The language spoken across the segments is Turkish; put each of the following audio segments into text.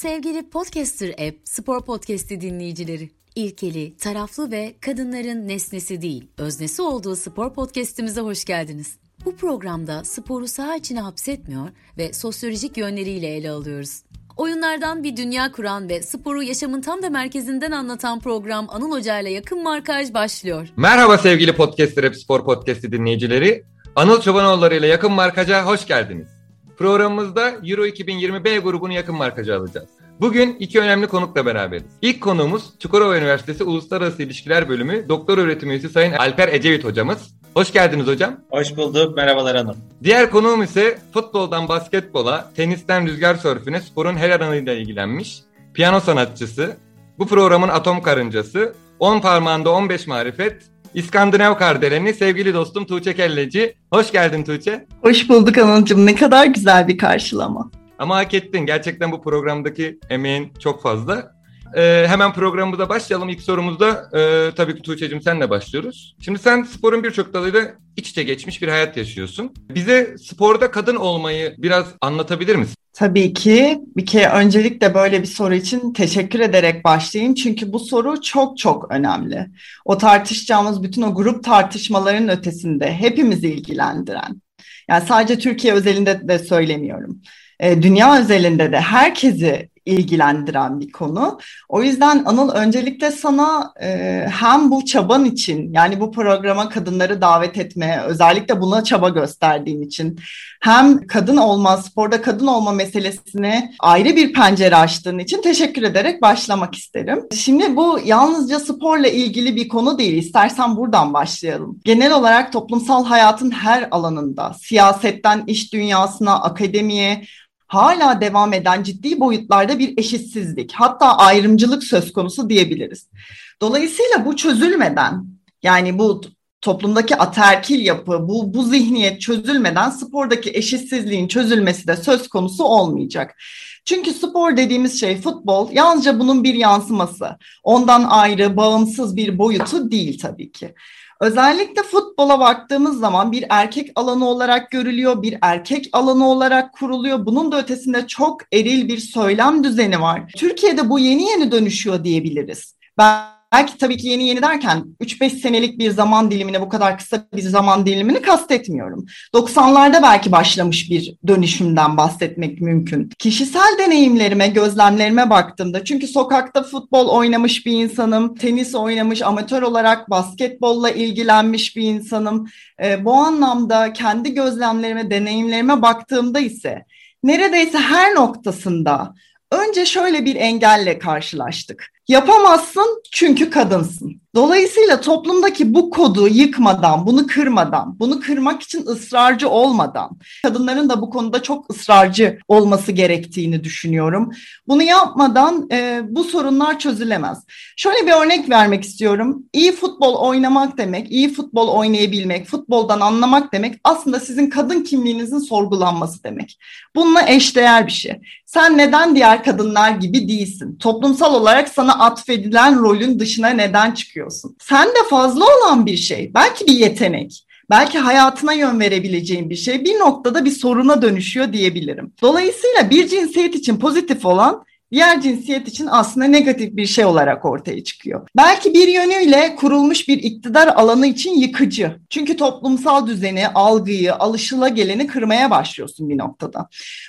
Sevgili Podcaster App Spor Podcast'i dinleyicileri. İlkeli, taraflı ve kadınların nesnesi değil, öznesi olduğu spor podcast'imize hoş geldiniz. Bu programda sporu saha içine hapsetmiyor ve sosyolojik yönleriyle ele alıyoruz. Oyunlardan bir dünya kuran ve sporu yaşamın tam da merkezinden anlatan program Anıl Hoca ile yakın markaj başlıyor. Merhaba sevgili Podcaster Rap Spor Podcast'i dinleyicileri. Anıl Çobanoğulları ile yakın markaja hoş geldiniz. Programımızda Euro 2020 B grubunu yakın markaja alacağız. Bugün iki önemli konukla beraberiz. İlk konuğumuz Çukurova Üniversitesi Uluslararası İlişkiler Bölümü Doktor Öğretim Üyesi Sayın Alper Ecevit hocamız. Hoş geldiniz hocam. Hoş bulduk. Merhabalar hanım. Diğer konuğum ise futboldan basketbola, tenisten rüzgar sörfüne sporun her alanıyla ilgilenmiş. Piyano sanatçısı, bu programın atom karıncası, 10 parmağında 15 marifet, İskandinav kardeleni sevgili dostum Tuğçe Kelleci. Hoş geldin Tuğçe. Hoş bulduk Anılcığım. Ne kadar güzel bir karşılama. Ama hak ettin. Gerçekten bu programdaki emeğin çok fazla. Ee, hemen programımıza başlayalım. İlk sorumuzda e, tabii ki Tuğçe'cim senle başlıyoruz. Şimdi sen sporun birçok dalıyla iç içe geçmiş bir hayat yaşıyorsun. Bize sporda kadın olmayı biraz anlatabilir misin? Tabii ki. Bir kere öncelikle böyle bir soru için teşekkür ederek başlayayım. Çünkü bu soru çok çok önemli. O tartışacağımız bütün o grup tartışmaların ötesinde hepimizi ilgilendiren. Yani sadece Türkiye özelinde de söylemiyorum. E, dünya özelinde de herkesi ilgilendiren bir konu. O yüzden Anıl öncelikle sana e, hem bu çaban için yani bu programa kadınları davet etmeye özellikle buna çaba gösterdiğin için hem kadın olma, sporda kadın olma meselesine ayrı bir pencere açtığın için teşekkür ederek başlamak isterim. Şimdi bu yalnızca sporla ilgili bir konu değil. İstersen buradan başlayalım. Genel olarak toplumsal hayatın her alanında, siyasetten iş dünyasına, akademiye, hala devam eden ciddi boyutlarda bir eşitsizlik hatta ayrımcılık söz konusu diyebiliriz. Dolayısıyla bu çözülmeden yani bu toplumdaki ataerkil yapı, bu, bu zihniyet çözülmeden spordaki eşitsizliğin çözülmesi de söz konusu olmayacak. Çünkü spor dediğimiz şey futbol yalnızca bunun bir yansıması. Ondan ayrı, bağımsız bir boyutu değil tabii ki. Özellikle futbola baktığımız zaman bir erkek alanı olarak görülüyor, bir erkek alanı olarak kuruluyor. Bunun da ötesinde çok eril bir söylem düzeni var. Türkiye'de bu yeni yeni dönüşüyor diyebiliriz. Ben belki tabii ki yeni yeni derken 3-5 senelik bir zaman dilimine bu kadar kısa bir zaman dilimini kastetmiyorum. 90'larda belki başlamış bir dönüşümden bahsetmek mümkün. Kişisel deneyimlerime, gözlemlerime baktığımda çünkü sokakta futbol oynamış bir insanım, tenis oynamış, amatör olarak basketbolla ilgilenmiş bir insanım. E, bu anlamda kendi gözlemlerime, deneyimlerime baktığımda ise neredeyse her noktasında önce şöyle bir engelle karşılaştık. Yapamazsın çünkü kadınsın. Dolayısıyla toplumdaki bu kodu yıkmadan, bunu kırmadan, bunu kırmak için ısrarcı olmadan, kadınların da bu konuda çok ısrarcı olması gerektiğini düşünüyorum. Bunu yapmadan e, bu sorunlar çözülemez. Şöyle bir örnek vermek istiyorum. İyi futbol oynamak demek, iyi futbol oynayabilmek, futboldan anlamak demek aslında sizin kadın kimliğinizin sorgulanması demek. Bununla eşdeğer bir şey. Sen neden diğer kadınlar gibi değilsin? Toplumsal olarak sana atfedilen rolün dışına neden çıkıyorsun? Sen de fazla olan bir şey. Belki bir yetenek belki hayatına yön verebileceğin bir şey bir noktada bir soruna dönüşüyor diyebilirim. Dolayısıyla bir cinsiyet için pozitif olan diğer cinsiyet için aslında negatif bir şey olarak ortaya çıkıyor. Belki bir yönüyle kurulmuş bir iktidar alanı için yıkıcı. Çünkü toplumsal düzeni, algıyı, alışıla geleni kırmaya başlıyorsun bir noktada.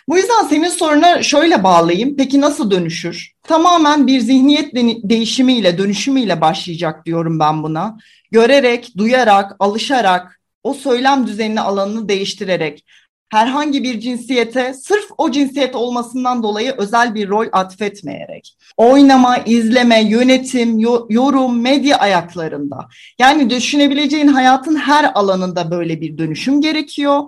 Bu yüzden senin soruna şöyle bağlayayım. Peki nasıl dönüşür? Tamamen bir zihniyet değişimiyle, dönüşümüyle başlayacak diyorum ben buna. Görerek, duyarak, alışarak, o söylem düzenini alanını değiştirerek herhangi bir cinsiyete sırf o cinsiyet olmasından dolayı özel bir rol atfetmeyerek oynama, izleme, yönetim, yorum, medya ayaklarında yani düşünebileceğin hayatın her alanında böyle bir dönüşüm gerekiyor.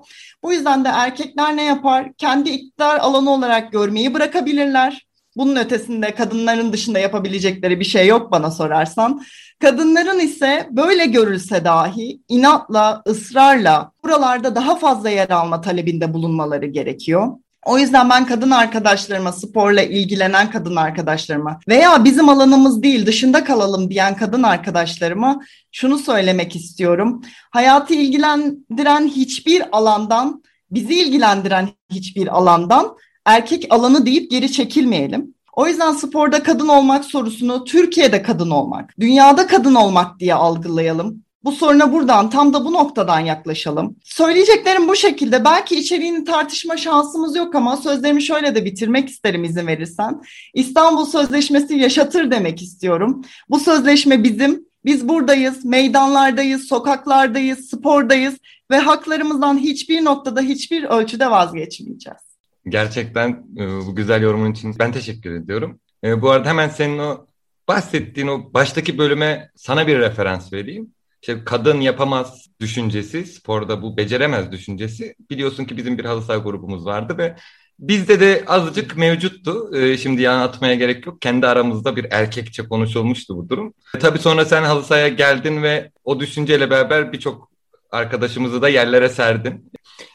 Bu yüzden de erkekler ne yapar? Kendi iktidar alanı olarak görmeyi bırakabilirler. Bunun ötesinde kadınların dışında yapabilecekleri bir şey yok bana sorarsan. Kadınların ise böyle görülse dahi inatla, ısrarla buralarda daha fazla yer alma talebinde bulunmaları gerekiyor. O yüzden ben kadın arkadaşlarıma, sporla ilgilenen kadın arkadaşlarıma veya bizim alanımız değil dışında kalalım diyen kadın arkadaşlarıma şunu söylemek istiyorum. Hayatı ilgilendiren hiçbir alandan, bizi ilgilendiren hiçbir alandan erkek alanı deyip geri çekilmeyelim. O yüzden sporda kadın olmak sorusunu Türkiye'de kadın olmak, dünyada kadın olmak diye algılayalım. Bu soruna buradan tam da bu noktadan yaklaşalım. Söyleyeceklerim bu şekilde. Belki içeriğini tartışma şansımız yok ama sözlerimi şöyle de bitirmek isterim izin verirsen. İstanbul Sözleşmesi yaşatır demek istiyorum. Bu sözleşme bizim. Biz buradayız, meydanlardayız, sokaklardayız, spordayız ve haklarımızdan hiçbir noktada hiçbir ölçüde vazgeçmeyeceğiz. Gerçekten e, bu güzel yorumun için ben teşekkür ediyorum. E, bu arada hemen senin o bahsettiğin o baştaki bölüme sana bir referans vereyim. İşte kadın yapamaz düşüncesi, sporda bu beceremez düşüncesi. Biliyorsun ki bizim bir halı saha grubumuz vardı ve bizde de azıcık mevcuttu. Ee, şimdi yan atmaya gerek yok. Kendi aramızda bir erkekçe konuşulmuştu bu durum. E, tabii sonra sen halı sahaya geldin ve o düşünceyle beraber birçok arkadaşımızı da yerlere serdin.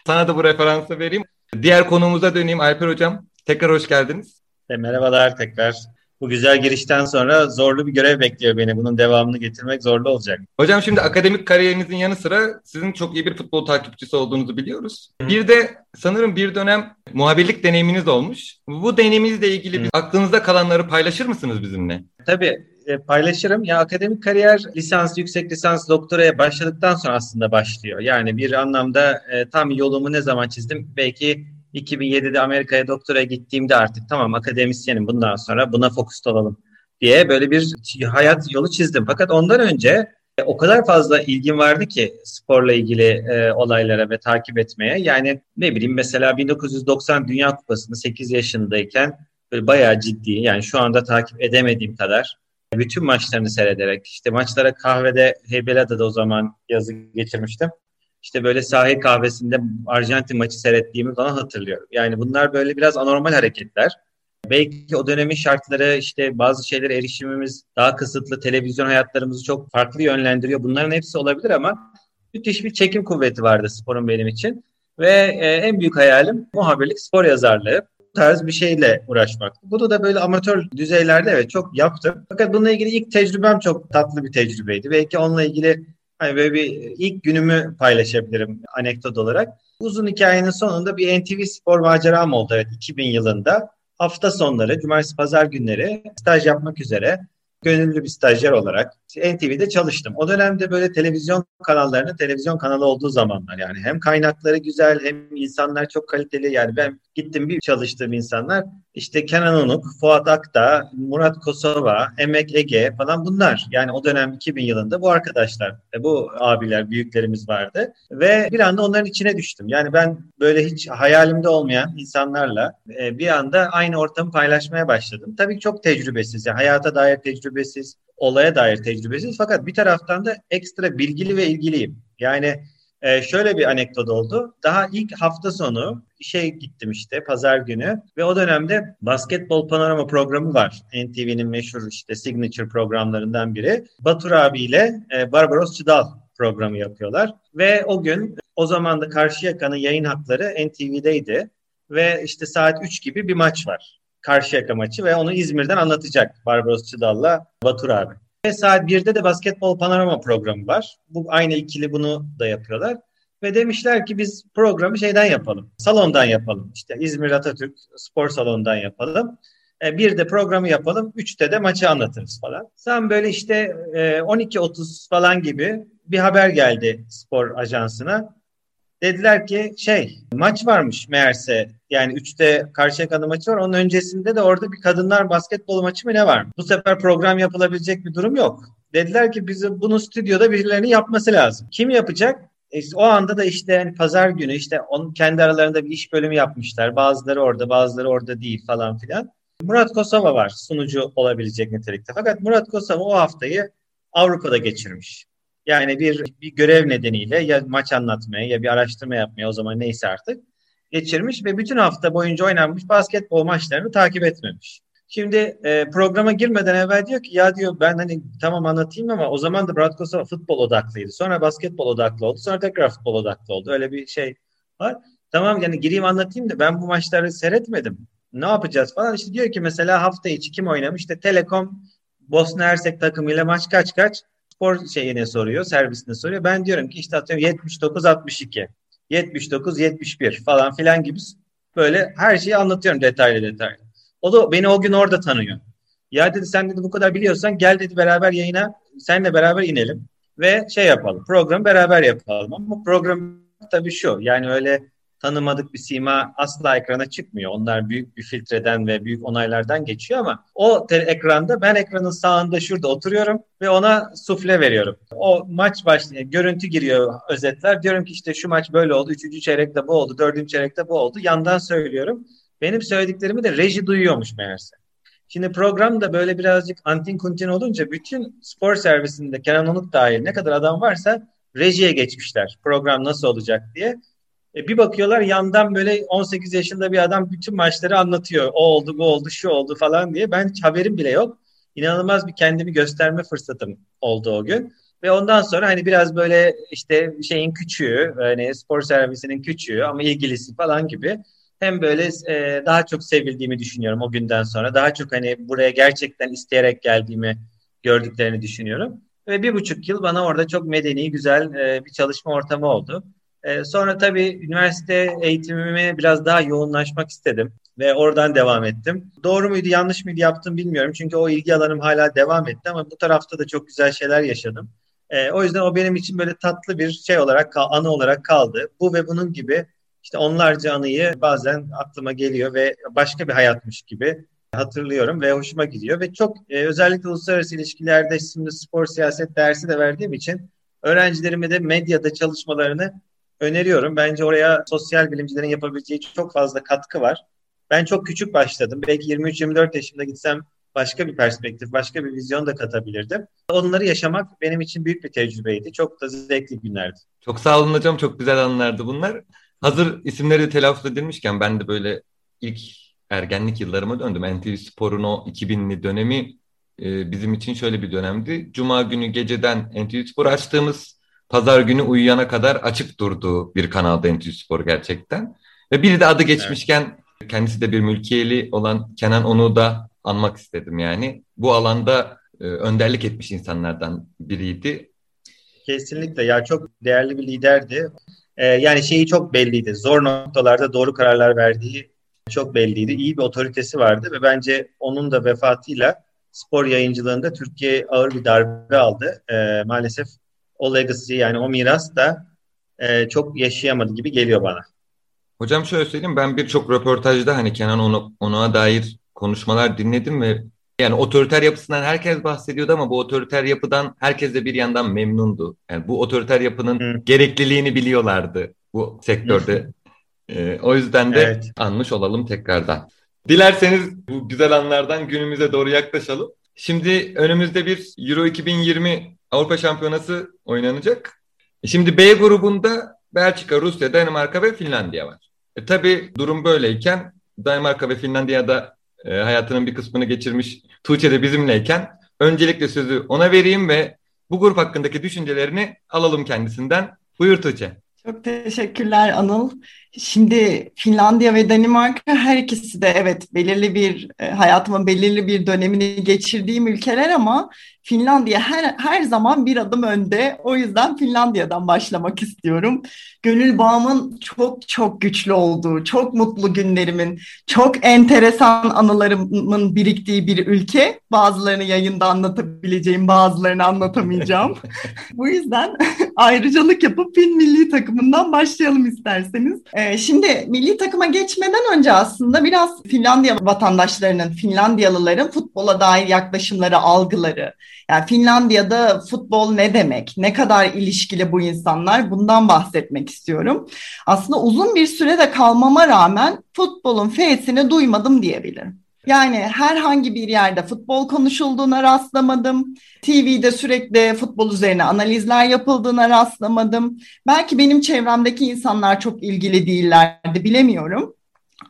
Sana da bu referansı vereyim. Diğer konumuza döneyim Alper Hocam. Tekrar hoş geldiniz. E, merhabalar tekrar. Bu güzel girişten sonra zorlu bir görev bekliyor beni. Bunun devamını getirmek zorlu olacak. Hocam şimdi akademik kariyerinizin yanı sıra sizin çok iyi bir futbol takipçisi olduğunuzu biliyoruz. Bir de sanırım bir dönem muhabirlik deneyiminiz olmuş. Bu deneyiminizle ilgili bir aklınızda kalanları paylaşır mısınız bizimle? Tabii e, paylaşırım. Ya akademik kariyer lisans, yüksek lisans, doktoraya başladıktan sonra aslında başlıyor. Yani bir anlamda e, tam yolumu ne zaman çizdim? Belki 2007'de Amerika'ya doktora gittiğimde artık tamam akademisyenim bundan sonra buna fokus olalım diye böyle bir hayat yolu çizdim. Fakat ondan önce e, o kadar fazla ilgim vardı ki sporla ilgili e, olaylara ve takip etmeye. Yani ne bileyim mesela 1990 Dünya Kupası'nı 8 yaşındayken böyle bayağı ciddi yani şu anda takip edemediğim kadar bütün maçlarını seyrederek işte maçlara kahvede Heybeliada'da o zaman yazı geçirmiştim işte böyle sahil kahvesinde Arjantin maçı seyrettiğimi falan hatırlıyorum. Yani bunlar böyle biraz anormal hareketler. Belki o dönemin şartları işte bazı şeylere erişimimiz daha kısıtlı, televizyon hayatlarımızı çok farklı yönlendiriyor. Bunların hepsi olabilir ama müthiş bir çekim kuvveti vardı sporun benim için. Ve e, en büyük hayalim muhabirlik, spor yazarlığı tarz bir şeyle uğraşmak. Bunu da böyle amatör düzeylerde evet çok yaptım. Fakat bununla ilgili ilk tecrübem çok tatlı bir tecrübeydi. Belki onunla ilgili Hani böyle bir ilk günümü paylaşabilirim anekdot olarak. Uzun hikayenin sonunda bir NTV spor maceram oldu evet 2000 yılında. Hafta sonları, cumartesi pazar günleri staj yapmak üzere gönüllü bir stajyer olarak NTV'de çalıştım. O dönemde böyle televizyon kanallarının televizyon kanalı olduğu zamanlar yani hem kaynakları güzel hem insanlar çok kaliteli yani ben gittim bir çalıştığım insanlar işte Kenan Onuk, Fuat Akta, Murat Kosova, Emek Ege falan bunlar. Yani o dönem 2000 yılında bu arkadaşlar, bu abiler, büyüklerimiz vardı. Ve bir anda onların içine düştüm. Yani ben böyle hiç hayalimde olmayan insanlarla e, bir anda aynı ortamı paylaşmaya başladım. Tabii çok tecrübesiz, yani hayata dair tecrübesiz, olaya dair tecrübesiz. Fakat bir taraftan da ekstra bilgili ve ilgiliyim. Yani ee, şöyle bir anekdot oldu. Daha ilk hafta sonu işe gittim işte pazar günü ve o dönemde basketbol panorama programı var. NTV'nin meşhur işte signature programlarından biri. Batur abiyle e, Barbaros Çıdal programı yapıyorlar. Ve o gün o zaman da Karşıyaka'nın yayın hakları NTV'deydi. Ve işte saat 3 gibi bir maç var. Karşıyaka maçı ve onu İzmir'den anlatacak Barbaros Çıdal'la Batur abi. Ve saat 1'de de basketbol panorama programı var. Bu aynı ikili bunu da yapıyorlar. Ve demişler ki biz programı şeyden yapalım. Salondan yapalım. İşte İzmir Atatürk Spor Salonu'ndan yapalım. E, bir de programı yapalım. Üçte de maçı anlatırız falan. Sen böyle işte e, 12.30 falan gibi bir haber geldi spor ajansına. Dediler ki şey maç varmış meğerse yani 3'te Karşıyaka'da maçı var. Onun öncesinde de orada bir kadınlar basketbol maçı mı ne var? Bu sefer program yapılabilecek bir durum yok. Dediler ki bizi bunu stüdyoda birilerinin yapması lazım. Kim yapacak? E, o anda da işte yani pazar günü işte onun kendi aralarında bir iş bölümü yapmışlar. Bazıları orada, bazıları orada değil falan filan. Murat Kosova var sunucu olabilecek nitelikte. Fakat Murat Kosova o haftayı Avrupa'da geçirmiş. Yani bir, bir görev nedeniyle ya maç anlatmaya ya bir araştırma yapmaya o zaman neyse artık geçirmiş ve bütün hafta boyunca oynanmış basketbol maçlarını takip etmemiş. Şimdi e, programa girmeden evvel diyor ki ya diyor ben hani tamam anlatayım ama o zaman da Brad Kosova futbol odaklıydı. Sonra basketbol odaklı oldu. Sonra tekrar futbol odaklı oldu. Öyle bir şey var. Tamam yani gireyim anlatayım da ben bu maçları seyretmedim. Ne yapacağız falan. İşte diyor ki mesela hafta içi kim oynamış? İşte Telekom Bosna Hersek takımıyla maç kaç kaç? Spor şeyine soruyor, servisine soruyor. Ben diyorum ki işte atıyorum 79 62. 79 71 falan filan gibi böyle her şeyi anlatıyorum detaylı detaylı. O da beni o gün orada tanıyor. Ya dedi sen dedi bu kadar biliyorsan gel dedi beraber yayına senle beraber inelim ve şey yapalım. Program beraber yapalım. Ama program tabii şu yani öyle tanımadık bir sima asla ekrana çıkmıyor. Onlar büyük bir filtreden ve büyük onaylardan geçiyor ama o ekranda ben ekranın sağında şurada oturuyorum ve ona sufle veriyorum. O maç başlıyor, görüntü giriyor özetler. Diyorum ki işte şu maç böyle oldu, üçüncü çeyrekte bu oldu, dördüncü çeyrekte bu oldu. Yandan söylüyorum. Benim söylediklerimi de reji duyuyormuş meğerse. Şimdi program da böyle birazcık antin kuntin olunca bütün spor servisinde Kenan Onuk dahil ne kadar adam varsa rejiye geçmişler. Program nasıl olacak diye. E, bir bakıyorlar yandan böyle 18 yaşında bir adam bütün maçları anlatıyor. O oldu, bu oldu, şu oldu falan diye. Ben haberim bile yok. İnanılmaz bir kendimi gösterme fırsatım oldu o gün. Ve ondan sonra hani biraz böyle işte şeyin küçüğü, hani spor servisinin küçüğü ama ilgilisi falan gibi hem böyle e, daha çok sevildiğimi düşünüyorum o günden sonra. Daha çok hani buraya gerçekten isteyerek geldiğimi gördüklerini düşünüyorum. Ve bir buçuk yıl bana orada çok medeni, güzel e, bir çalışma ortamı oldu. E, sonra tabii üniversite eğitimime biraz daha yoğunlaşmak istedim ve oradan devam ettim. Doğru muydu, yanlış mıydı yaptım bilmiyorum. Çünkü o ilgi alanım hala devam etti ama bu tarafta da çok güzel şeyler yaşadım. E, o yüzden o benim için böyle tatlı bir şey olarak, anı olarak kaldı. Bu ve bunun gibi işte onlarca anıyı bazen aklıma geliyor ve başka bir hayatmış gibi hatırlıyorum ve hoşuma gidiyor ve çok e, özellikle uluslararası ilişkilerde şimdi spor siyaset dersi de verdiğim için öğrencilerime de medyada çalışmalarını öneriyorum. Bence oraya sosyal bilimcilerin yapabileceği çok fazla katkı var. Ben çok küçük başladım. Belki 23-24 yaşımda gitsem başka bir perspektif, başka bir vizyon da katabilirdim. Onları yaşamak benim için büyük bir tecrübeydi. Çok da zevkli günlerdi. Çok sağ olun hocam. Çok güzel anlardı bunlar. Hazır isimleri telaffuz edilmişken ben de böyle ilk ergenlik yıllarıma döndüm. NTV Spor'un o 2000'li dönemi e, bizim için şöyle bir dönemdi. Cuma günü geceden NTV Spor açtığımız pazar günü uyuyana kadar açık durduğu bir kanalda NTV Spor gerçekten. Ve bir de adı geçmişken evet. kendisi de bir mülkiyeli olan Kenan onu da anmak istedim yani. Bu alanda e, önderlik etmiş insanlardan biriydi. Kesinlikle ya çok değerli bir liderdi. Ee, yani şeyi çok belliydi. Zor noktalarda doğru kararlar verdiği çok belliydi. İyi bir otoritesi vardı ve bence onun da vefatıyla spor yayıncılığında Türkiye ağır bir darbe aldı. Ee, maalesef o legacy yani o miras da e, çok yaşayamadı gibi geliyor bana. Hocam şöyle söyleyeyim ben birçok röportajda hani Kenan onu, ona dair konuşmalar dinledim ve yani otoriter yapısından herkes bahsediyordu ama bu otoriter yapıdan herkes de bir yandan memnundu. Yani bu otoriter yapının Hı. gerekliliğini biliyorlardı bu sektörde. ee, o yüzden de evet. anmış olalım tekrardan. Dilerseniz bu güzel anlardan günümüze doğru yaklaşalım. Şimdi önümüzde bir Euro 2020 Avrupa Şampiyonası oynanacak. Şimdi B grubunda Belçika, Rusya, Danimarka ve Finlandiya var. E, tabii durum böyleyken Danimarka ve Finlandiya'da e, hayatının bir kısmını geçirmiş Tuğçe de bizimleyken öncelikle sözü ona vereyim ve bu grup hakkındaki düşüncelerini alalım kendisinden. Buyur Tuğçe. Çok teşekkürler Anıl. Şimdi Finlandiya ve Danimarka her ikisi de evet belirli bir e, hayatımın belirli bir dönemini geçirdiğim ülkeler ama Finlandiya her, her zaman bir adım önde. O yüzden Finlandiya'dan başlamak istiyorum. Gönül bağımın çok çok güçlü olduğu, çok mutlu günlerimin, çok enteresan anılarımın biriktiği bir ülke. Bazılarını yayında anlatabileceğim, bazılarını anlatamayacağım. Bu yüzden ayrıcalık yapıp Fin milli takımından başlayalım isterseniz. Ee, şimdi milli takıma geçmeden önce aslında biraz Finlandiya vatandaşlarının, Finlandiyalıların futbola dair yaklaşımları, algıları, yani Finlandiya'da futbol ne demek? Ne kadar ilişkili bu insanlar? Bundan bahsetmek istiyorum. Aslında uzun bir sürede kalmama rağmen futbolun F'sini duymadım diyebilirim. Yani herhangi bir yerde futbol konuşulduğuna rastlamadım. TV'de sürekli futbol üzerine analizler yapıldığına rastlamadım. Belki benim çevremdeki insanlar çok ilgili değillerdi bilemiyorum.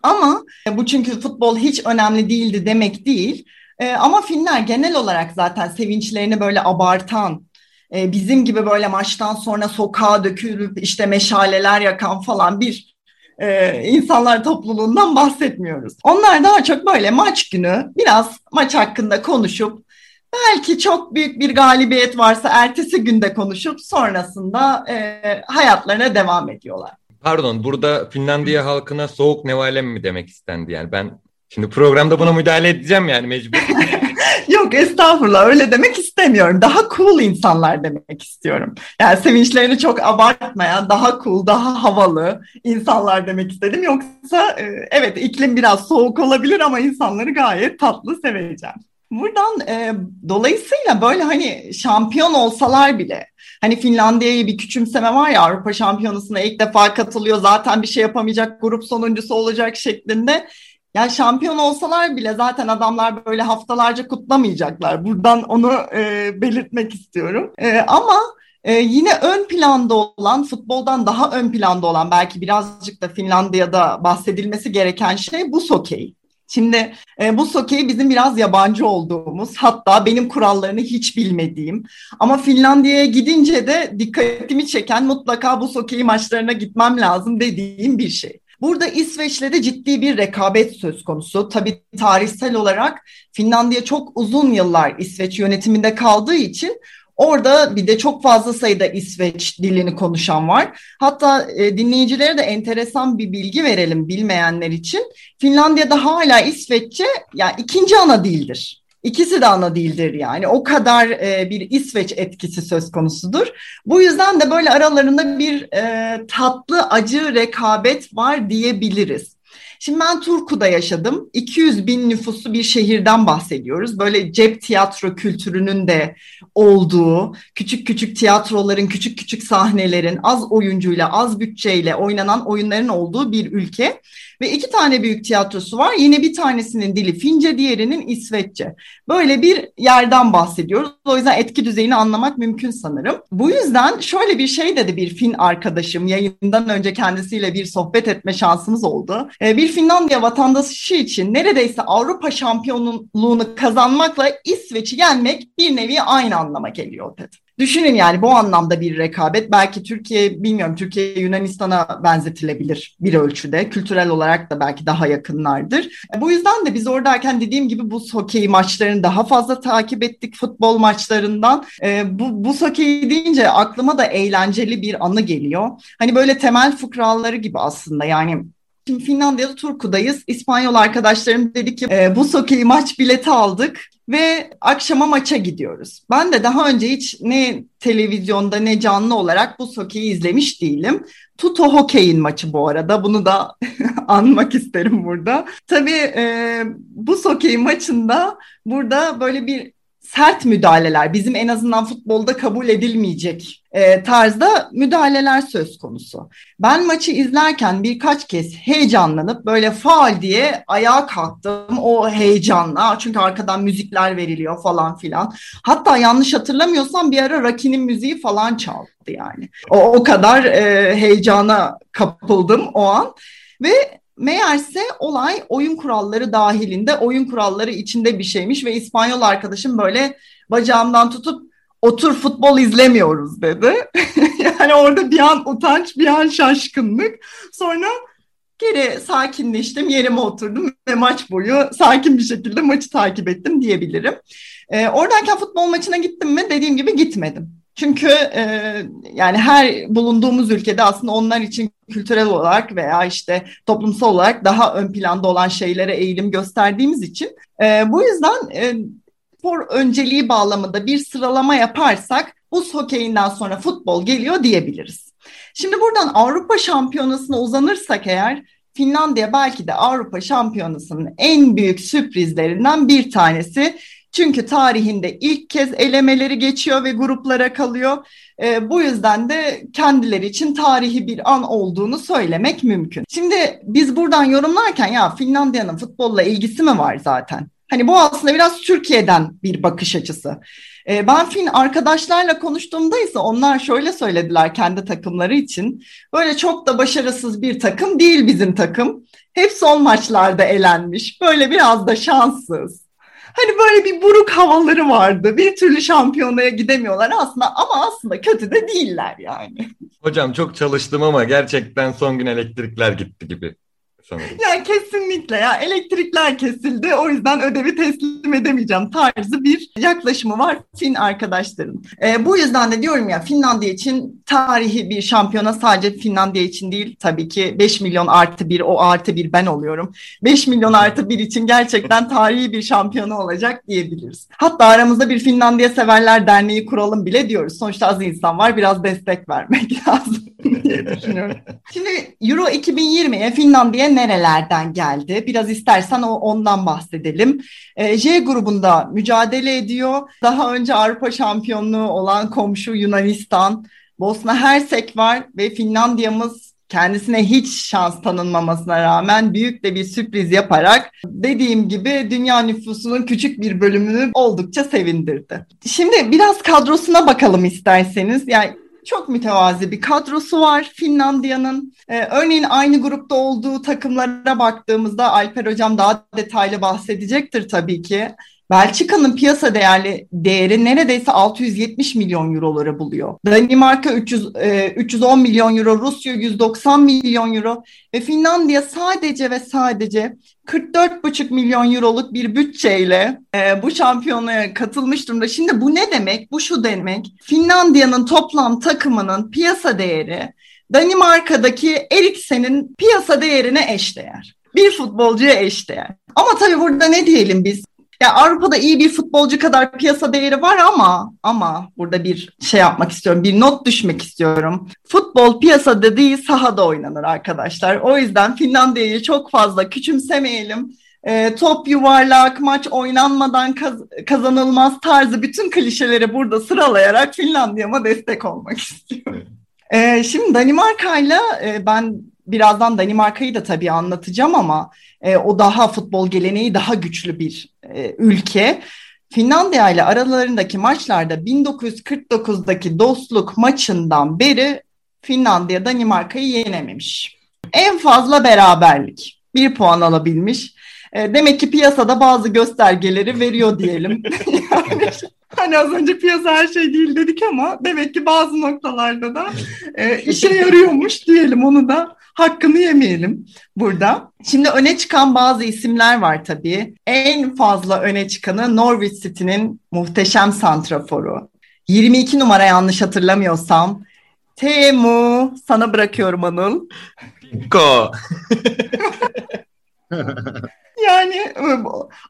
Ama bu çünkü futbol hiç önemli değildi demek değil. E, ama Finler genel olarak zaten sevinçlerini böyle abartan, e, bizim gibi böyle maçtan sonra sokağa dökülüp işte meşaleler yakan falan bir e, insanlar topluluğundan bahsetmiyoruz. Onlar daha çok böyle maç günü biraz maç hakkında konuşup belki çok büyük bir galibiyet varsa ertesi günde konuşup sonrasında e, hayatlarına devam ediyorlar. Pardon burada Finlandiya halkına soğuk nevalem mi demek istendi yani ben Şimdi programda buna müdahale edeceğim yani mecbur. Yok estağfurullah öyle demek istemiyorum. Daha cool insanlar demek istiyorum. Yani sevinçlerini çok abartmayan, daha cool, daha havalı insanlar demek istedim. Yoksa e, evet iklim biraz soğuk olabilir ama insanları gayet tatlı seveceğim. Buradan e, dolayısıyla böyle hani şampiyon olsalar bile hani Finlandiya'yı bir küçümseme var ya Avrupa Şampiyonası'na ilk defa katılıyor zaten bir şey yapamayacak grup sonuncusu olacak şeklinde yani şampiyon olsalar bile zaten adamlar böyle haftalarca kutlamayacaklar. Buradan onu e, belirtmek istiyorum. E, ama e, yine ön planda olan, futboldan daha ön planda olan belki birazcık da Finlandiya'da bahsedilmesi gereken şey bu sokey. Şimdi e, bu sokey bizim biraz yabancı olduğumuz, hatta benim kurallarını hiç bilmediğim ama Finlandiya'ya gidince de dikkatimi çeken mutlaka bu sokey maçlarına gitmem lazım dediğim bir şey. Burada İsveç'le de ciddi bir rekabet söz konusu. Tabii tarihsel olarak Finlandiya çok uzun yıllar İsveç yönetiminde kaldığı için Orada bir de çok fazla sayıda İsveç dilini konuşan var. Hatta e, dinleyicilere de enteresan bir bilgi verelim bilmeyenler için. Finlandiya'da hala İsveççe yani ikinci ana dildir. İkisi de ana dildir yani. O kadar e, bir İsveç etkisi söz konusudur. Bu yüzden de böyle aralarında bir e, tatlı acı rekabet var diyebiliriz. Şimdi ben Turku'da yaşadım. 200 bin nüfuslu bir şehirden bahsediyoruz. Böyle cep tiyatro kültürünün de olduğu, küçük küçük tiyatroların, küçük küçük sahnelerin, az oyuncuyla, az bütçeyle oynanan oyunların olduğu bir ülke. Ve iki tane büyük tiyatrosu var. Yine bir tanesinin dili Fince, diğerinin İsveççe. Böyle bir yerden bahsediyoruz. O yüzden etki düzeyini anlamak mümkün sanırım. Bu yüzden şöyle bir şey dedi bir Fin arkadaşım. Yayından önce kendisiyle bir sohbet etme şansımız oldu. Ee, bir Finlandiya vatandaşı için neredeyse Avrupa şampiyonluğunu kazanmakla İsveç'i yenmek bir nevi aynı anlama geliyor dedi. Düşünün yani bu anlamda bir rekabet. Belki Türkiye, bilmiyorum Türkiye Yunanistan'a benzetilebilir bir ölçüde. Kültürel olarak da belki daha yakınlardır. Bu yüzden de biz oradayken dediğim gibi bu hokey maçlarını daha fazla takip ettik futbol maçlarından. E, bu, bu hokey deyince aklıma da eğlenceli bir anı geliyor. Hani böyle temel fıkraları gibi aslında yani Şimdi Finlandiya'da Turku'dayız. İspanyol arkadaşlarım dedi ki e, bu hokey maç bileti aldık ve akşama maça gidiyoruz. Ben de daha önce hiç ne televizyonda ne canlı olarak bu hokeyi izlemiş değilim. Tuto Hokey'in maçı bu arada. Bunu da anmak isterim burada. Tabii e, bu hokey maçında burada böyle bir sert müdahaleler, bizim en azından futbolda kabul edilmeyecek e, tarzda müdahaleler söz konusu. Ben maçı izlerken birkaç kez heyecanlanıp böyle faal diye ayağa kalktım o heyecanla. Çünkü arkadan müzikler veriliyor falan filan. Hatta yanlış hatırlamıyorsam bir ara Rocky'nin müziği falan çaldı yani. O, o kadar e, heyecana kapıldım o an. Ve Meğerse olay oyun kuralları dahilinde, oyun kuralları içinde bir şeymiş ve İspanyol arkadaşım böyle bacağımdan tutup otur futbol izlemiyoruz dedi. yani orada bir an utanç, bir an şaşkınlık. Sonra geri sakinleştim, yerime oturdum ve maç boyu sakin bir şekilde maçı takip ettim diyebilirim. Ee, oradayken futbol maçına gittim mi? Dediğim gibi gitmedim. Çünkü e, yani her bulunduğumuz ülkede aslında onlar için kültürel olarak veya işte toplumsal olarak daha ön planda olan şeylere eğilim gösterdiğimiz için e, bu yüzden e, spor önceliği bağlamında bir sıralama yaparsak buz hokeyinden sonra futbol geliyor diyebiliriz. Şimdi buradan Avrupa Şampiyonası'na uzanırsak eğer Finlandiya belki de Avrupa Şampiyonası'nın en büyük sürprizlerinden bir tanesi. Çünkü tarihinde ilk kez elemeleri geçiyor ve gruplara kalıyor. E, bu yüzden de kendileri için tarihi bir an olduğunu söylemek mümkün. Şimdi biz buradan yorumlarken ya Finlandiya'nın futbolla ilgisi mi var zaten? Hani bu aslında biraz Türkiye'den bir bakış açısı. E, ben Fin arkadaşlarla konuştuğumda ise onlar şöyle söylediler kendi takımları için. Böyle çok da başarısız bir takım değil bizim takım. Hep son maçlarda elenmiş. Böyle biraz da şanssız Hani böyle bir buruk havaları vardı. Bir türlü şampiyonaya gidemiyorlar aslında ama aslında kötü de değiller yani. Hocam çok çalıştım ama gerçekten son gün elektrikler gitti gibi. Sanırım. Ya kesinlikle ya elektrikler kesildi o yüzden ödevi teslim edemeyeceğim tarzı bir yaklaşımı var Fin arkadaşların. E, bu yüzden de diyorum ya Finlandiya için tarihi bir şampiyona sadece Finlandiya için değil tabii ki 5 milyon artı bir o artı bir ben oluyorum. 5 milyon artı bir için gerçekten tarihi bir şampiyonu olacak diyebiliriz. Hatta aramızda bir Finlandiya Severler Derneği kuralım bile diyoruz. Sonuçta az insan var biraz destek vermek lazım diye düşünüyorum. Şimdi Euro 2020'ye Finlandiya nerelerden geldi? Biraz istersen o ondan bahsedelim. E, J grubunda mücadele ediyor. Daha önce Avrupa şampiyonluğu olan komşu Yunanistan, Bosna Hersek var ve Finlandiya'mız kendisine hiç şans tanınmamasına rağmen büyük de bir sürpriz yaparak dediğim gibi dünya nüfusunun küçük bir bölümünü oldukça sevindirdi. Şimdi biraz kadrosuna bakalım isterseniz. Yani çok mütevazi bir kadrosu var Finlandiya'nın. Ee, örneğin aynı grupta olduğu takımlara baktığımızda Alper Hocam daha detaylı bahsedecektir tabii ki. Belçika'nın piyasa değerli değeri neredeyse 670 milyon euroları buluyor. Danimarka 300, e, 310 milyon euro, Rusya 190 milyon euro ve Finlandiya sadece ve sadece 44,5 milyon euroluk bir bütçeyle e, bu şampiyonaya katılmış durumda. Şimdi bu ne demek? Bu şu demek. Finlandiya'nın toplam takımının piyasa değeri Danimarka'daki Eriksen'in piyasa değerine eşdeğer. Bir futbolcuya eşdeğer. Ama tabii burada ne diyelim biz? Ya Avrupa'da iyi bir futbolcu kadar piyasa değeri var ama ama burada bir şey yapmak istiyorum. Bir not düşmek istiyorum. Futbol piyasada değil sahada oynanır arkadaşlar. O yüzden Finlandiya'yı çok fazla küçümsemeyelim. E, top yuvarlak, maç oynanmadan kaz kazanılmaz tarzı bütün klişeleri burada sıralayarak Finlandiya'ma destek olmak istiyorum. E, şimdi Danimarka'yla e, ben birazdan Danimarka'yı da tabii anlatacağım ama e, o daha futbol geleneği daha güçlü bir e, ülke. Finlandiya ile aralarındaki maçlarda 1949'daki dostluk maçından beri Finlandiya Danimarka'yı yenememiş. En fazla beraberlik. Bir puan alabilmiş. E, demek ki piyasada bazı göstergeleri veriyor diyelim. yani, hani az önce piyasa her şey değil dedik ama demek ki bazı noktalarda da e, işe yarıyormuş diyelim onu da hakkını yemeyelim burada. Şimdi öne çıkan bazı isimler var tabii. En fazla öne çıkanı Norwich City'nin muhteşem santraforu. 22 numara yanlış hatırlamıyorsam. Temu sana bırakıyorum Anıl. Go. Yani e,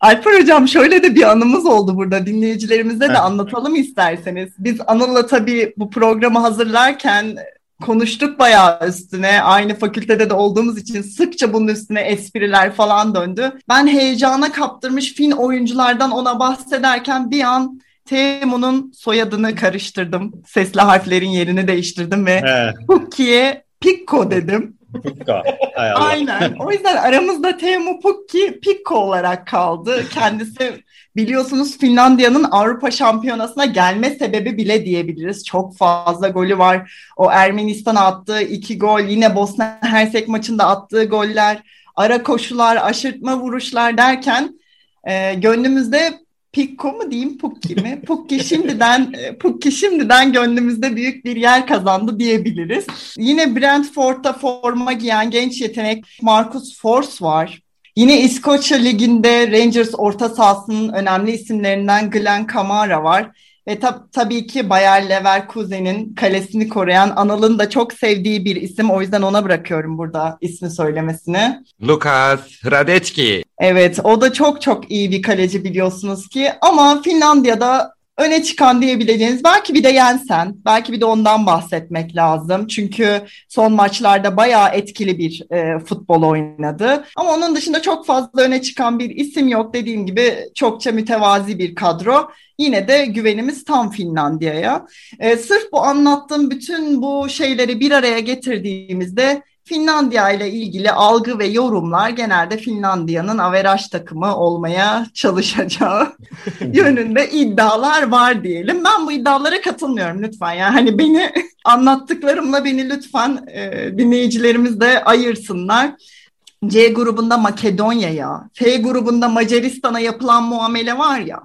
Alper Hocam şöyle de bir anımız oldu burada dinleyicilerimize de anlatalım isterseniz. Biz Anıl'la tabii bu programı hazırlarken konuştuk bayağı üstüne. Aynı fakültede de olduğumuz için sıkça bunun üstüne espriler falan döndü. Ben heyecana kaptırmış Fin oyunculardan ona bahsederken bir an Temu'nun soyadını karıştırdım. Sesli harflerin yerini değiştirdim ve Pukki'ye Pikko dedim. Pukka. Aynen. O yüzden aramızda Teemu Pukki Pikko olarak kaldı. Kendisi biliyorsunuz Finlandiya'nın Avrupa Şampiyonası'na gelme sebebi bile diyebiliriz. Çok fazla golü var. O Ermenistan'a attığı iki gol, yine Bosna Hersek maçında attığı goller, ara koşular, aşırtma vuruşlar derken e, gönlümüzde Pikko mu diyeyim Pukki mi? Pukki şimdiden Pukki şimdiden gönlümüzde büyük bir yer kazandı diyebiliriz. Yine Brentford'da forma giyen genç yetenek Marcus Force var. Yine İskoçya Ligi'nde Rangers orta sahasının önemli isimlerinden Glenn Kamara var. Ve tab tabii ki Bayer Leverkusen'in kalesini koruyan Anıl'ın da çok sevdiği bir isim. O yüzden ona bırakıyorum burada ismi söylemesini. Lukas Hradecki. Evet o da çok çok iyi bir kaleci biliyorsunuz ki. Ama Finlandiya'da öne çıkan diyebileceğiniz belki bir de Jensen, belki bir de ondan bahsetmek lazım. Çünkü son maçlarda bayağı etkili bir e, futbol oynadı. Ama onun dışında çok fazla öne çıkan bir isim yok. Dediğim gibi çokça mütevazi bir kadro. Yine de güvenimiz tam Finlandiya'ya. E, sırf bu anlattığım bütün bu şeyleri bir araya getirdiğimizde Finlandiya ile ilgili algı ve yorumlar genelde Finlandiya'nın averaj takımı olmaya çalışacağı yönünde iddialar var diyelim. Ben bu iddialara katılmıyorum lütfen. Yani hani beni anlattıklarımla beni lütfen e, dinleyicilerimiz de ayırsınlar. C grubunda Makedonya'ya, F grubunda Macaristan'a yapılan muamele var ya.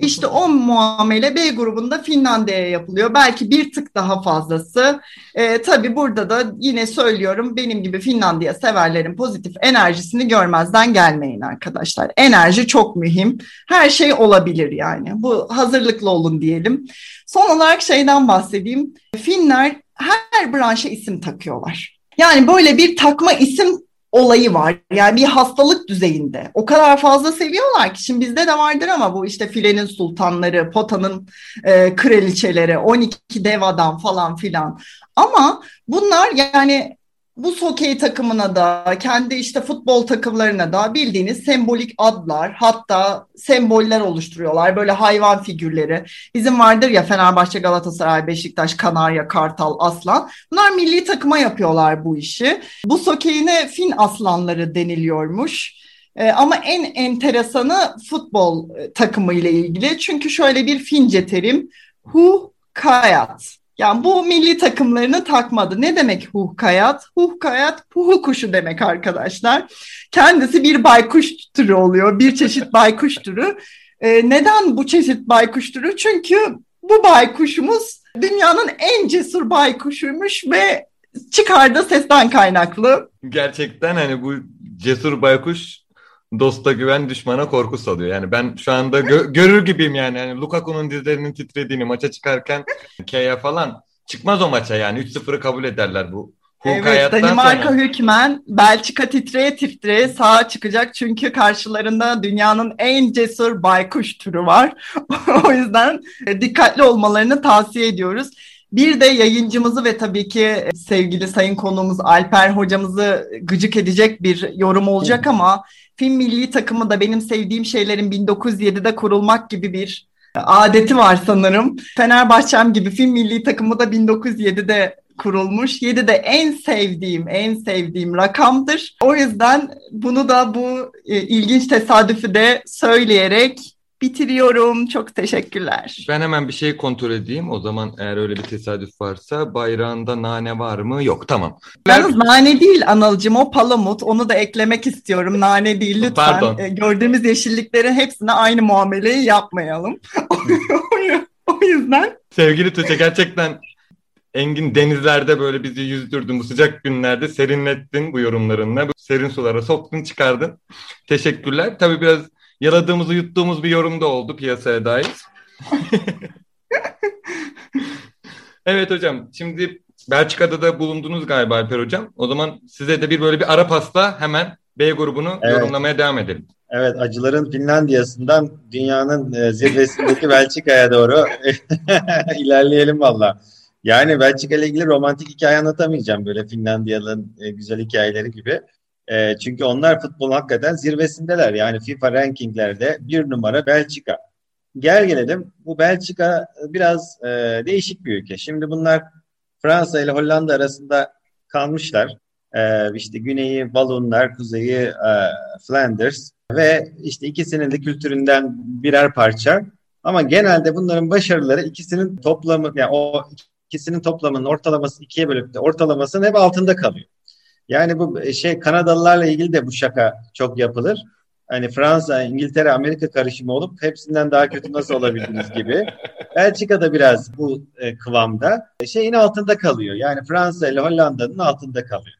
İşte o muamele B grubunda Finlandiya'ya yapılıyor. Belki bir tık daha fazlası. E, tabii burada da yine söylüyorum benim gibi Finlandiya severlerin pozitif enerjisini görmezden gelmeyin arkadaşlar. Enerji çok mühim. Her şey olabilir yani. Bu hazırlıklı olun diyelim. Son olarak şeyden bahsedeyim. Finler her branşa isim takıyorlar. Yani böyle bir takma isim olayı var. Yani bir hastalık düzeyinde. O kadar fazla seviyorlar ki şimdi bizde de vardır ama bu işte filenin sultanları, potanın e, kraliçeleri, 12 dev adam falan filan. Ama bunlar yani bu hokey takımına da kendi işte futbol takımlarına da bildiğiniz sembolik adlar hatta semboller oluşturuyorlar böyle hayvan figürleri. Bizim vardır ya Fenerbahçe, Galatasaray, Beşiktaş, Kanarya, Kartal, Aslan. Bunlar milli takıma yapıyorlar bu işi. Bu hokeyine Fin aslanları deniliyormuş. Ee, ama en enteresanı futbol e, takımı ile ilgili. Çünkü şöyle bir Fince terim Hu Kayat yani bu milli takımlarını takmadı. Ne demek huhkayat? Huhkayat puhu kuşu demek arkadaşlar. Kendisi bir baykuş türü oluyor. Bir çeşit baykuş türü. Ee, neden bu çeşit baykuş türü? Çünkü bu baykuşumuz dünyanın en cesur baykuşuymuş ve çıkardığı sesten kaynaklı. Gerçekten hani bu cesur baykuş dosta güven düşmana korku salıyor. Yani ben şu anda gö- görür gibiyim yani. yani Lukaku'nun dizlerinin titrediğini maça çıkarken K'ya falan çıkmaz o maça yani 3-0'ı kabul ederler bu. Evet, Danimarka sonra. hükmen Belçika titreye titreye sağa çıkacak çünkü karşılarında dünyanın en cesur baykuş türü var. o yüzden dikkatli olmalarını tavsiye ediyoruz. Bir de yayıncımızı ve tabii ki sevgili sayın konuğumuz Alper hocamızı gıcık edecek bir yorum olacak ama Film milli takımı da benim sevdiğim şeylerin 1907'de kurulmak gibi bir adeti var sanırım. Fenerbahçem gibi film milli takımı da 1907'de kurulmuş. 7 de en sevdiğim, en sevdiğim rakamdır. O yüzden bunu da bu e, ilginç tesadüfü de söyleyerek bitiriyorum. Çok teşekkürler. Ben hemen bir şey kontrol edeyim. O zaman eğer öyle bir tesadüf varsa bayrağında nane var mı? Yok tamam. Yalnız nane değil Anılcım o palamut. Onu da eklemek istiyorum. Nane değil lütfen. Pardon. E, gördüğümüz yeşilliklerin hepsine aynı muameleyi yapmayalım. o yüzden. Sevgili Tuğçe gerçekten Engin denizlerde böyle bizi yüzdürdün bu sıcak günlerde serinlettin bu yorumlarınla. Serin sulara soktun çıkardın. Teşekkürler. Tabii biraz yaladığımızı yuttuğumuz bir yorum da oldu piyasaya dair. evet hocam şimdi Belçika'da da bulundunuz galiba Alper hocam. O zaman size de bir böyle bir ara pasta hemen B grubunu evet. yorumlamaya devam edelim. Evet acıların Finlandiya'sından dünyanın e, zirvesindeki Belçika'ya doğru ilerleyelim valla. Yani Belçika ile ilgili romantik hikaye anlatamayacağım böyle Finlandiyalı'nın e, güzel hikayeleri gibi. E, çünkü onlar futbol hakikaten zirvesindeler. Yani FIFA rankinglerde bir numara Belçika. Gel gelelim bu Belçika biraz e, değişik bir ülke. Şimdi bunlar Fransa ile Hollanda arasında kalmışlar. E, işte güneyi Valonlar, kuzeyi e, Flanders ve işte ikisinin de kültüründen birer parça. Ama genelde bunların başarıları ikisinin toplamı yani o ikisinin toplamının ortalaması ikiye bölüp de ortalamasının hep altında kalıyor. Yani bu e, şey Kanadalılarla ilgili de bu şaka çok yapılır. Hani Fransa, İngiltere, Amerika karışımı olup hepsinden daha kötü nasıl olabildiniz gibi. Belçika'da biraz bu e, kıvamda e, şeyin altında kalıyor. Yani Fransa ile Hollanda'nın altında kalıyor.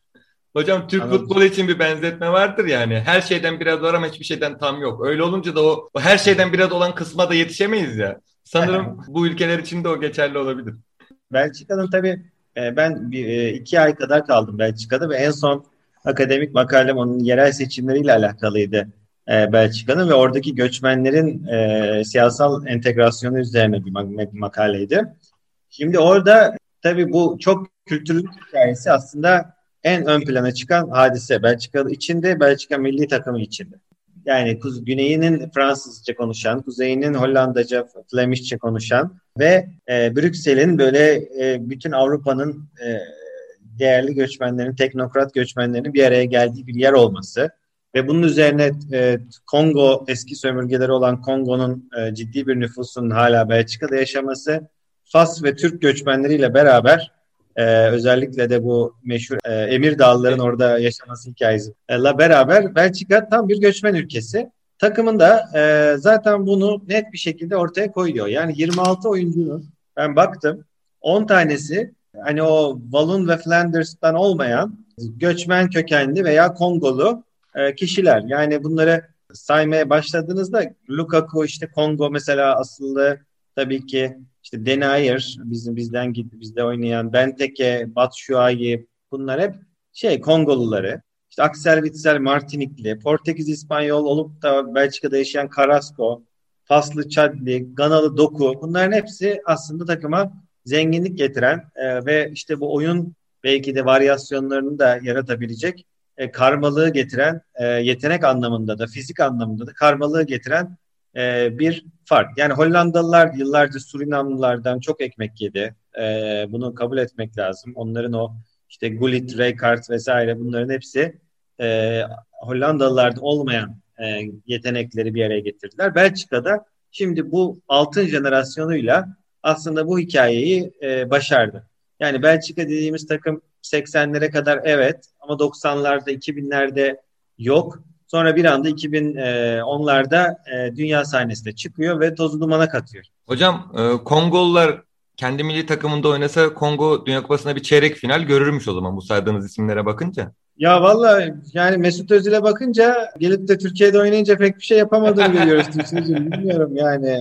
Hocam Türk Anladım. futbolu için bir benzetme vardır yani. Her şeyden biraz var ama hiçbir şeyden tam yok. Öyle olunca da o, o her şeyden biraz olan kısma da yetişemeyiz ya. Sanırım bu ülkeler için de o geçerli olabilir. Belçika'nın tabii e, ben bir, e, iki ay kadar kaldım Belçika'da ve en son akademik makalem onun yerel seçimleriyle alakalıydı e, Belçika'nın ve oradaki göçmenlerin e, siyasal entegrasyonu üzerine bir makaleydi. Şimdi orada tabii bu çok kültürlü hikayesi aslında en ön plana çıkan hadise Belçika içinde, Belçika milli takımı içinde. Yani güneyinin Fransızca konuşan, kuzeyinin Hollandaca, Flemishçe konuşan ve e, Brüksel'in böyle e, bütün Avrupa'nın e, değerli göçmenlerin, teknokrat göçmenlerin bir araya geldiği bir yer olması ve bunun üzerine e, Kongo eski sömürgeleri olan Kongo'nun e, ciddi bir nüfusunun hala Belçika'da yaşaması, Fas ve Türk göçmenleriyle beraber e, özellikle de bu meşhur e, Emir Dağlıların orada yaşaması hikayesiyle beraber Belçika tam bir göçmen ülkesi takımın da e, zaten bunu net bir şekilde ortaya koyuyor. Yani 26 oyuncunun ben baktım 10 tanesi hani o Walloon ve Flanders'tan olmayan göçmen kökenli veya Kongolu e, kişiler. Yani bunları saymaya başladığınızda Lukaku işte Kongo mesela asıllı tabii ki işte Denayer bizim bizden gitti bizde oynayan Benteke, Batshuayi bunlar hep şey Kongoluları. İşte Axel Witsel Martinikli, Portekiz İspanyol olup da Belçika'da yaşayan Carrasco, Faslı Çadli, Ganalı Doku bunların hepsi aslında takıma zenginlik getiren e, ve işte bu oyun belki de varyasyonlarını da yaratabilecek e, karmalığı getiren e, yetenek anlamında da fizik anlamında da karmalığı getiren e, bir fark. Yani Hollandalılar yıllarca Surinamlılardan çok ekmek yedi. E, bunu kabul etmek lazım. Onların o işte Gullit, Rijkaard vesaire bunların hepsi e, Hollandalılarda olmayan e, yetenekleri bir araya getirdiler. Belçika'da şimdi bu altın jenerasyonuyla aslında bu hikayeyi e, başardı. Yani Belçika dediğimiz takım 80'lere kadar evet ama 90'larda 2000'lerde yok. Sonra bir anda 2010'larda e, dünya sahnesine çıkıyor ve tozu dumana katıyor. Hocam e, Kongolular kendi milli takımında oynasa Kongo Dünya Kupası'nda bir çeyrek final görürmüş o zaman bu saydığınız isimlere bakınca. Ya valla yani Mesut Özil'e bakınca gelip de Türkiye'de oynayınca pek bir şey yapamadığını görüyoruz. Bilmiyorum yani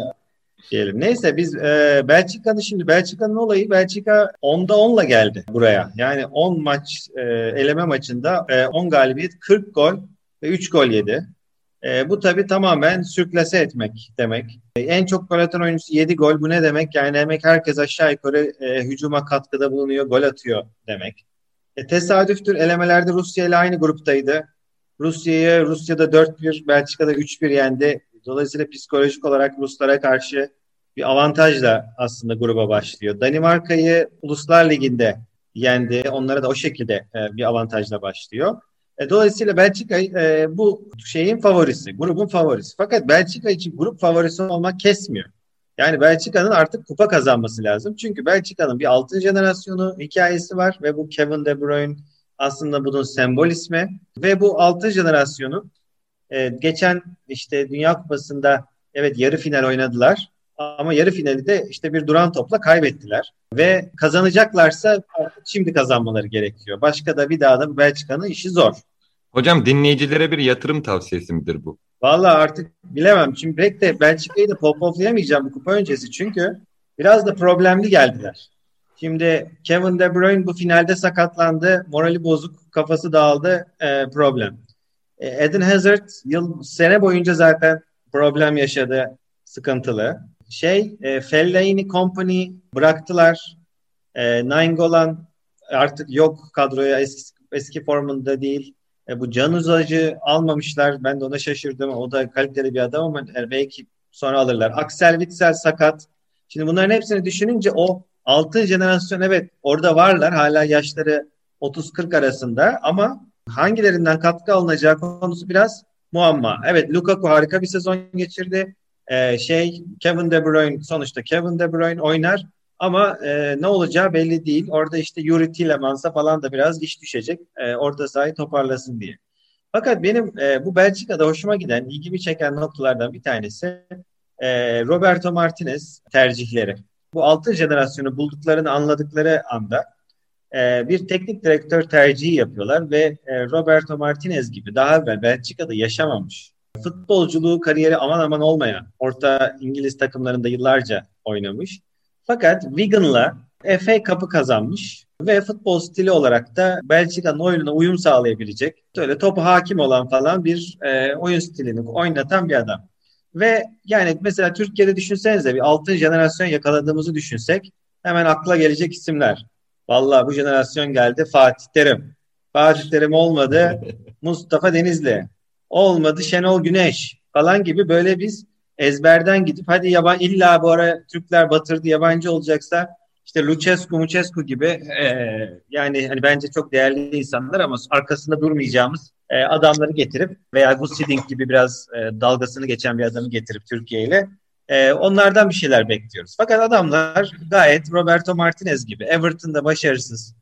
diyelim. Neyse biz e, Belçika'nın şimdi Belçika'nın olayı Belçika 10'da 10'la geldi buraya. Yani 10 maç e, eleme maçında e, 10 galibiyet 40 gol ve 3 gol yedi. E, bu tabii tamamen sürklase etmek demek. E, en çok gol atan oyuncusu 7 gol. Bu ne demek? Yani demek herkes aşağı yukarı e, hücuma katkıda bulunuyor, gol atıyor demek. E, tesadüftür elemelerde Rusya ile aynı gruptaydı. Rusya'yı Rusya'da 4-1, Belçika'da 3-1 yendi. Dolayısıyla psikolojik olarak Ruslara karşı bir avantajla aslında gruba başlıyor. Danimarka'yı Uluslar Ligi'nde yendi. Onlara da o şekilde e, bir avantajla başlıyor. E, dolayısıyla Belçika e, bu şeyin favorisi, grubun favorisi. Fakat Belçika için grup favorisi olmak kesmiyor. Yani Belçika'nın artık kupa kazanması lazım. Çünkü Belçika'nın bir altın jenerasyonu hikayesi var ve bu Kevin De Bruyne aslında bunun sembol ismi. Ve bu altın jenerasyonu e, geçen işte Dünya Kupası'nda evet yarı final oynadılar. Ama yarı finali de işte bir duran topla kaybettiler. Ve kazanacaklarsa şimdi kazanmaları gerekiyor. Başka da bir daha da Belçika'nın işi zor. Hocam dinleyicilere bir yatırım tavsiyesi midir bu? Valla artık bilemem. Şimdi pek de Belçika'yı da popoflayamayacağım bu kupa öncesi. Çünkü biraz da problemli geldiler. Şimdi Kevin De Bruyne bu finalde sakatlandı. Morali bozuk, kafası dağıldı. E, problem. E, Eden Hazard yıl sene boyunca zaten problem yaşadı. Sıkıntılı. Şey, e, Fellaini Company bıraktılar. E, Nainggolan artık yok kadroya eski, eski formunda değil. E, bu Can Uzacı almamışlar. Ben de ona şaşırdım. O da kaliteli bir adam ama yani belki sonra alırlar. Axel Witsel sakat. Şimdi bunların hepsini düşününce o altın jenerasyon evet orada varlar. Hala yaşları 30-40 arasında ama hangilerinden katkı alınacağı konusu biraz muamma. Evet Lukaku harika bir sezon geçirdi. Ee, şey Kevin De Bruyne sonuçta Kevin De Bruyne oynar ama e, ne olacağı belli değil. Orada işte Yuri Tillemans'a falan da biraz iş düşecek. E, orta sahayı toparlasın diye. Fakat benim e, bu Belçika'da hoşuma giden, ilgimi çeken noktalardan bir tanesi e, Roberto Martinez tercihleri. Bu altın jenerasyonu bulduklarını anladıkları anda e, bir teknik direktör tercihi yapıyorlar ve e, Roberto Martinez gibi daha evvel Belçika'da yaşamamış, futbolculuğu kariyeri aman aman olmayan, orta İngiliz takımlarında yıllarca oynamış fakat Wigan'la FA Cup'ı kazanmış ve futbol stili olarak da Belçika'nın oyununa uyum sağlayabilecek, böyle topu hakim olan falan bir e, oyun stilini oynatan bir adam. Ve yani mesela Türkiye'de düşünsenize bir altın jenerasyon yakaladığımızı düşünsek hemen akla gelecek isimler. Vallahi bu jenerasyon geldi Fatih Terim. Fatih Terim olmadı Mustafa Denizli. Olmadı Şenol Güneş falan gibi böyle biz ezberden gidip hadi yaban illa bu ara Türkler batırdı yabancı olacaksa işte Lucescu, Mucescu gibi e, yani hani bence çok değerli insanlar ama arkasında durmayacağımız e, adamları getirip veya Gus Hiddink gibi biraz e, dalgasını geçen bir adamı getirip Türkiye ile e, onlardan bir şeyler bekliyoruz. Fakat adamlar gayet Roberto Martinez gibi Everton'da başarısız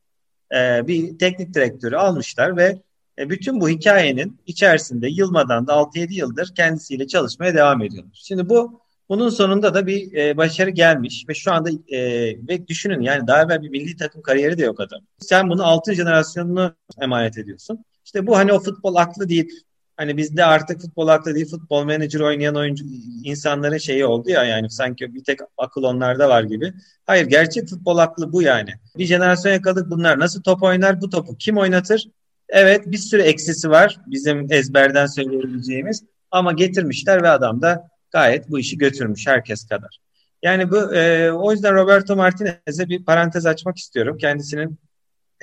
e, bir teknik direktörü almışlar ve E, bütün bu hikayenin içerisinde Yılmadan da 6-7 yıldır kendisiyle çalışmaya devam ediyorlar. Şimdi bu bunun sonunda da bir e, başarı gelmiş ve şu anda e, ve düşünün yani daha evvel bir milli takım kariyeri de yok adam. Sen bunu altın jenerasyonunu emanet ediyorsun. İşte bu hani o futbol aklı deyip hani bizde artık futbol aklı değil futbol menajer oynayan oyuncu insanların şeyi oldu ya yani sanki bir tek akıl onlarda var gibi. Hayır gerçek futbol aklı bu yani. Bir jenerasyon yakaladık bunlar nasıl top oynar bu topu kim oynatır? Evet bir sürü eksisi var bizim ezberden söyleyebileceğimiz ama getirmişler ve adam da gayet bu işi götürmüş herkes kadar. Yani bu e, o yüzden Roberto Martinez'e bir parantez açmak istiyorum. Kendisinin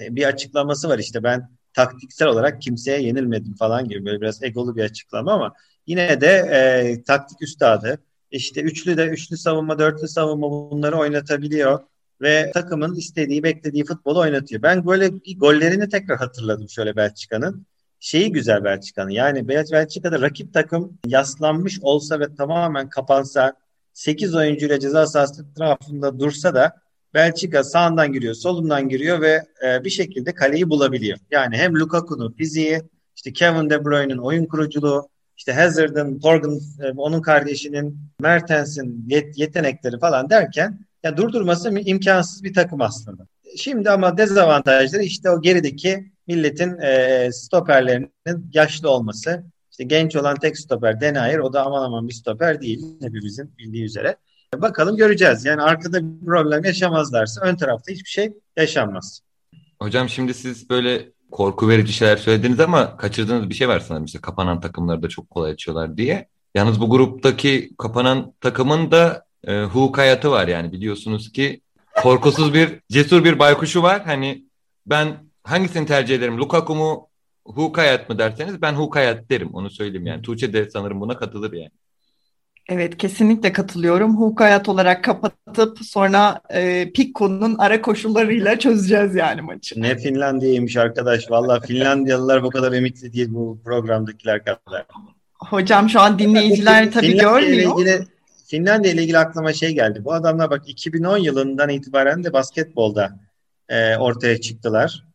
e, bir açıklaması var işte ben taktiksel olarak kimseye yenilmedim falan gibi böyle biraz egolu bir açıklama ama yine de e, taktik üstadı. İşte üçlü de üçlü savunma, dörtlü savunma bunları oynatabiliyor ve takımın istediği, beklediği futbolu oynatıyor. Ben böyle gollerini tekrar hatırladım şöyle Belçika'nın. Şeyi güzel Belçika'nın. Yani Belçika'da rakip takım yaslanmış olsa ve tamamen kapansa 8 oyuncuyla ceza sahası tarafında dursa da Belçika sağından giriyor, solundan giriyor ve e, bir şekilde kaleyi bulabiliyor. Yani hem Lukaku'nun fiziği, işte Kevin De Bruyne'in oyun kuruculuğu, işte Hazard'ın, Torgan, e, onun kardeşinin, Mertens'in yet- yetenekleri falan derken ya durdurması imkansız bir takım aslında. Şimdi ama dezavantajları işte o gerideki milletin e, stoperlerinin yaşlı olması. İşte genç olan tek stoper Denayer o da aman aman bir stoper değil hepimizin bildiği üzere. Bakalım göreceğiz. Yani arkada bir problem yaşamazlarsa ön tarafta hiçbir şey yaşanmaz. Hocam şimdi siz böyle korku verici şeyler söylediniz ama kaçırdığınız bir şey var sanırım. İşte kapanan takımları da çok kolay açıyorlar diye. Yalnız bu gruptaki kapanan takımın da e, Hulk hayatı var yani biliyorsunuz ki korkusuz bir cesur bir baykuşu var. Hani ben hangisini tercih ederim? Lukaku mu Hulk hayat mı derseniz ben Hulk hayat derim onu söyleyeyim yani. Tuğçe de sanırım buna katılır yani. Evet kesinlikle katılıyorum. Hukuk hayat olarak kapatıp sonra e, Pikko'nun ara koşullarıyla çözeceğiz yani maçı. Ne Finlandiya'ymış arkadaş. Valla Finlandiyalılar bu kadar ümitli değil bu programdakiler kadar. Hocam şu an dinleyiciler tabii görmüyor. İlgili, Finlandiya ile ilgili aklıma şey geldi. Bu adamlar bak 2010 yılından itibaren de basketbolda e, ortaya çıktılar.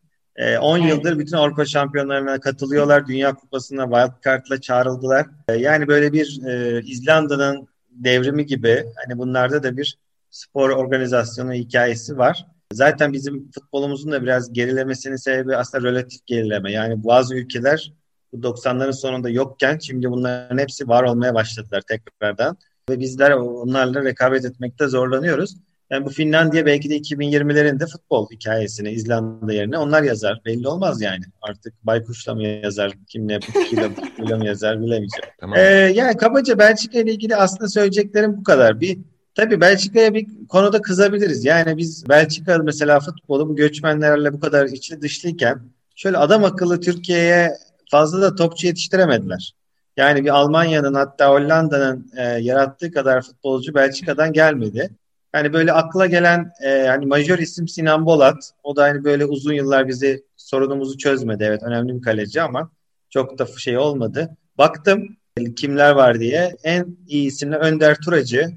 10 e, yıldır bütün Avrupa şampiyonlarına katılıyorlar. Dünya Kupası'na wildcard'la çağrıldılar. E, yani böyle bir e, İzlanda'nın devrimi gibi hani bunlarda da bir spor organizasyonu hikayesi var. Zaten bizim futbolumuzun da biraz gerilemesinin sebebi aslında relatif gerileme. Yani bazı ülkeler bu 90'ların sonunda yokken şimdi bunların hepsi var olmaya başladılar tekrardan. Ve bizler onlarla rekabet etmekte zorlanıyoruz. Yani bu Finlandiya belki de 2020'lerinde futbol hikayesini İzlanda yerine onlar yazar. Belli olmaz yani. Artık Baykuş'la mı yazar, kimle, Pukki'yle mı yazar bilemeyeceğim. Tamam. Ee, yani kabaca Belçika ile ilgili aslında söyleyeceklerim bu kadar. Bir Tabii Belçika'ya bir konuda kızabiliriz. Yani biz Belçika mesela futbolu bu göçmenlerle bu kadar içli dışlıyken şöyle adam akıllı Türkiye'ye fazla da topçu yetiştiremediler. Yani bir Almanya'nın hatta Hollanda'nın e, yarattığı kadar futbolcu Belçika'dan gelmedi. Yani böyle akla gelen e, hani majör isim Sinan Bolat. O da hani böyle uzun yıllar bizi sorunumuzu çözmedi. Evet önemli bir kaleci ama çok da şey olmadı. Baktım kimler var diye. En iyi isimler Önder Turacı,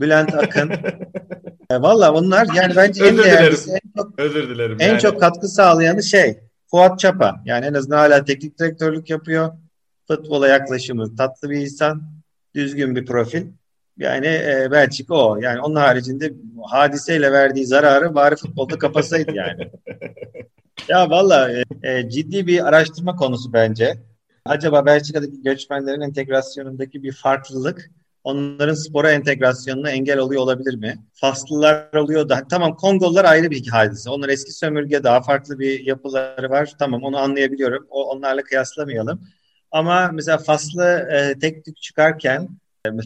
Bülent Akın. e, Valla bunlar yani bence en değerlisi, en çok, Özür dilerim. En yani. çok katkı sağlayanı şey Fuat Çapa. Yani en azından hala teknik direktörlük yapıyor. Futbola yaklaşımı tatlı bir insan, düzgün bir profil. Yani e, Belçika o. Yani onun haricinde hadiseyle verdiği zararı bari futbolda kapasaydı yani. ya valla e, e, ciddi bir araştırma konusu bence. Acaba Belçika'daki göçmenlerin entegrasyonundaki bir farklılık onların spora entegrasyonuna engel oluyor olabilir mi? Faslılar oluyor da tamam Kongolular ayrı bir hadise. Onlar eski sömürge daha farklı bir yapıları var. Tamam onu anlayabiliyorum. O, onlarla kıyaslamayalım. Ama mesela Faslı e, tek tük çıkarken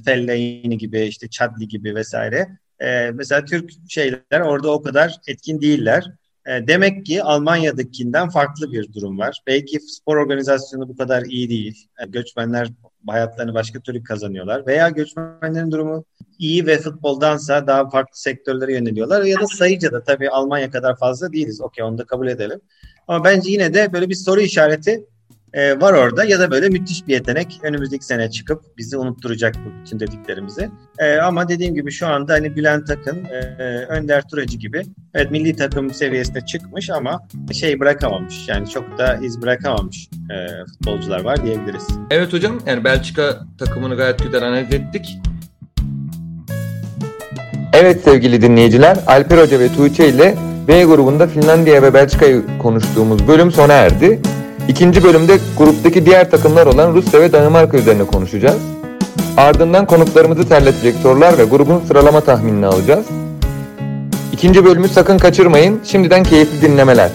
Fellaini gibi işte Chadli gibi vesaire. E, mesela Türk şeyler orada o kadar etkin değiller. E, demek ki Almanya'dakinden farklı bir durum var. Belki spor organizasyonu bu kadar iyi değil. E, göçmenler hayatlarını başka türlü kazanıyorlar. Veya göçmenlerin durumu iyi ve futboldansa daha farklı sektörlere yöneliyorlar. Ya da sayıca da tabii Almanya kadar fazla değiliz. Okey onu da kabul edelim. Ama bence yine de böyle bir soru işareti e, var orada ya da böyle müthiş bir yetenek önümüzdeki sene çıkıp bizi unutturacak bu bütün dediklerimizi. E, ama dediğim gibi şu anda hani Bülent Akın, e, Önder Turacı gibi evet milli takım seviyesine çıkmış ama şey bırakamamış. Yani çok da iz bırakamamış e, futbolcular var diyebiliriz. Evet hocam yani Belçika takımını gayet güzel analiz ettik. Evet sevgili dinleyiciler, Alper Hoca ve Tuğçe ile B grubunda Finlandiya ve Belçika'yı konuştuğumuz bölüm sona erdi. İkinci bölümde gruptaki diğer takımlar olan Rusya ve Danimarka üzerine konuşacağız. Ardından konuklarımızı terletecek sorular ve grubun sıralama tahminini alacağız. İkinci bölümü sakın kaçırmayın. Şimdiden keyifli dinlemeler.